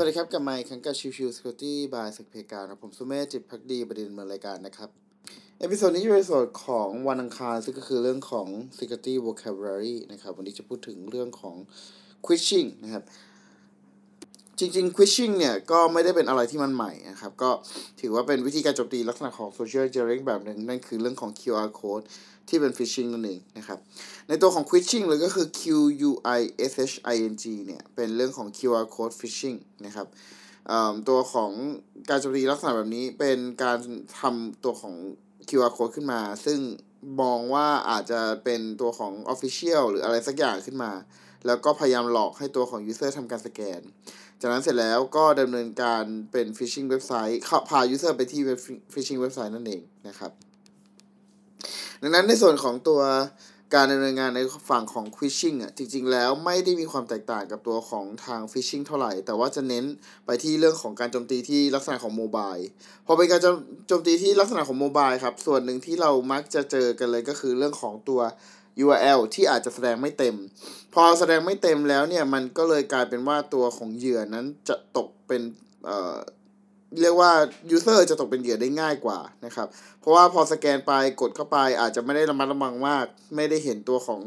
สวัสดีครับกลับมาอีกครั้งกับ Chill Chill Security by SecPlayground นะผมสุเมธจิตภักดีบดินทร์ดำเนินรายการนะครับ episode นี้เป็นส่วนของวันอังคาร ซึ่งก็คือเรื่องของ security vocabulary นะครับ วันนี้จะพูดถึงเรื่องของ quishing นะครับ จริงๆ quishing เนี่ยก็ไม่ได้เป็นอะไรที่มันใหม่นะครับ ก็ถือว่าเป็นวิธีการโจมตีลักษณะของ social engineering แบบหนึ่ง นั่นคือเรื่องของ QR code ที่เป็น phishing นั่นเองนะครับ ในตัวของ quishing เลยก็คือ Q U I S H I N G เนี่ย เป็นเรื่องของ QR code phishing นะครับตัวของการโจมตีลักษณะแบบนี้เป็นการทำตัวของ QR code ขึ้นมา ซึ่ง มองว่าอาจจะเป็นตัวของ Official หรืออะไรสักอย่างขึ้นมา แล้วก็พยายามหลอกให้ตัวของ User ทำการสแกน จากนั้นเสร็จแล้วก็ดำเนินการเป็น Phishing เว็บไซต์พา User ไปที่ Phishing เว็บไซต์นั่นเองนะครับ ดังนั้นในส่วนของตัว การดำเนินงานในฝั่งของ phishing อะจริงๆ แล้วไม่ได้มีความแตกต่างกับตัวของทาง phishing เท่าไหร่ แต่ว่าจะเน้นไปที่เรื่องของการโจมตีที่ลักษณะของโมบายพอเป็นการโจมตีที่ลักษณะของโมบายครับ ส่วนหนึ่งที่เรามักจะเจอกันเลยก็คือเรื่องของตัว URL ที่อาจจะแสดงไม่เต็ม พอแสดงไม่เต็มแล้วเนี่ยมันก็เลยกลายเป็นว่าตัวของเหยื่อนั้นจะตกเป็นเอ่อ เรียกว่า user จะตกเป็นเหยื่อได้ง่ายกว่านะครับ เพราะว่าพอสแกนไปกดเข้าไปอาจจะไม่ได้ระมัดระวังมาก ไม่ได้เห็นตัวของ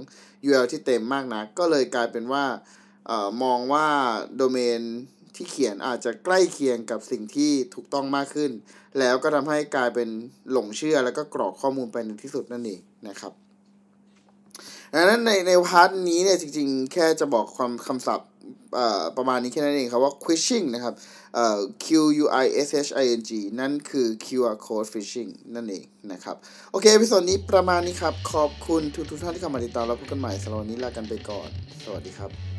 URL ที่เต็มมากนะ ก็เลยกลายเป็นว่าเอ่อมองว่าโดเมนที่เขียนอาจจะใกล้เคียงกับสิ่งที่ถูกต้องมากขึ้น แล้วก็ทำให้กลายเป็นหลงเชื่อแล้วก็กรอกข้อมูลไปในที่สุดนั่นเองนะครับดังนั้นในใน part นี้เนี่ยจริงๆ แค่จะบอกความคำศัพท์ ประมาณนี้แค่นั้นเองครับว่า quishing นะครับ Q U I S H I N G นั่นคือ QR code phishing นั่นเองนะครับ โอเคพิโซดนี้ประมาณนี้ครับ ขอบคุณทุกทุกท่านที่เข้ามาติดตามแล้วพบกันใหม่สัปดาห์นนี้ลากันไปก่อน สวัสดีครับ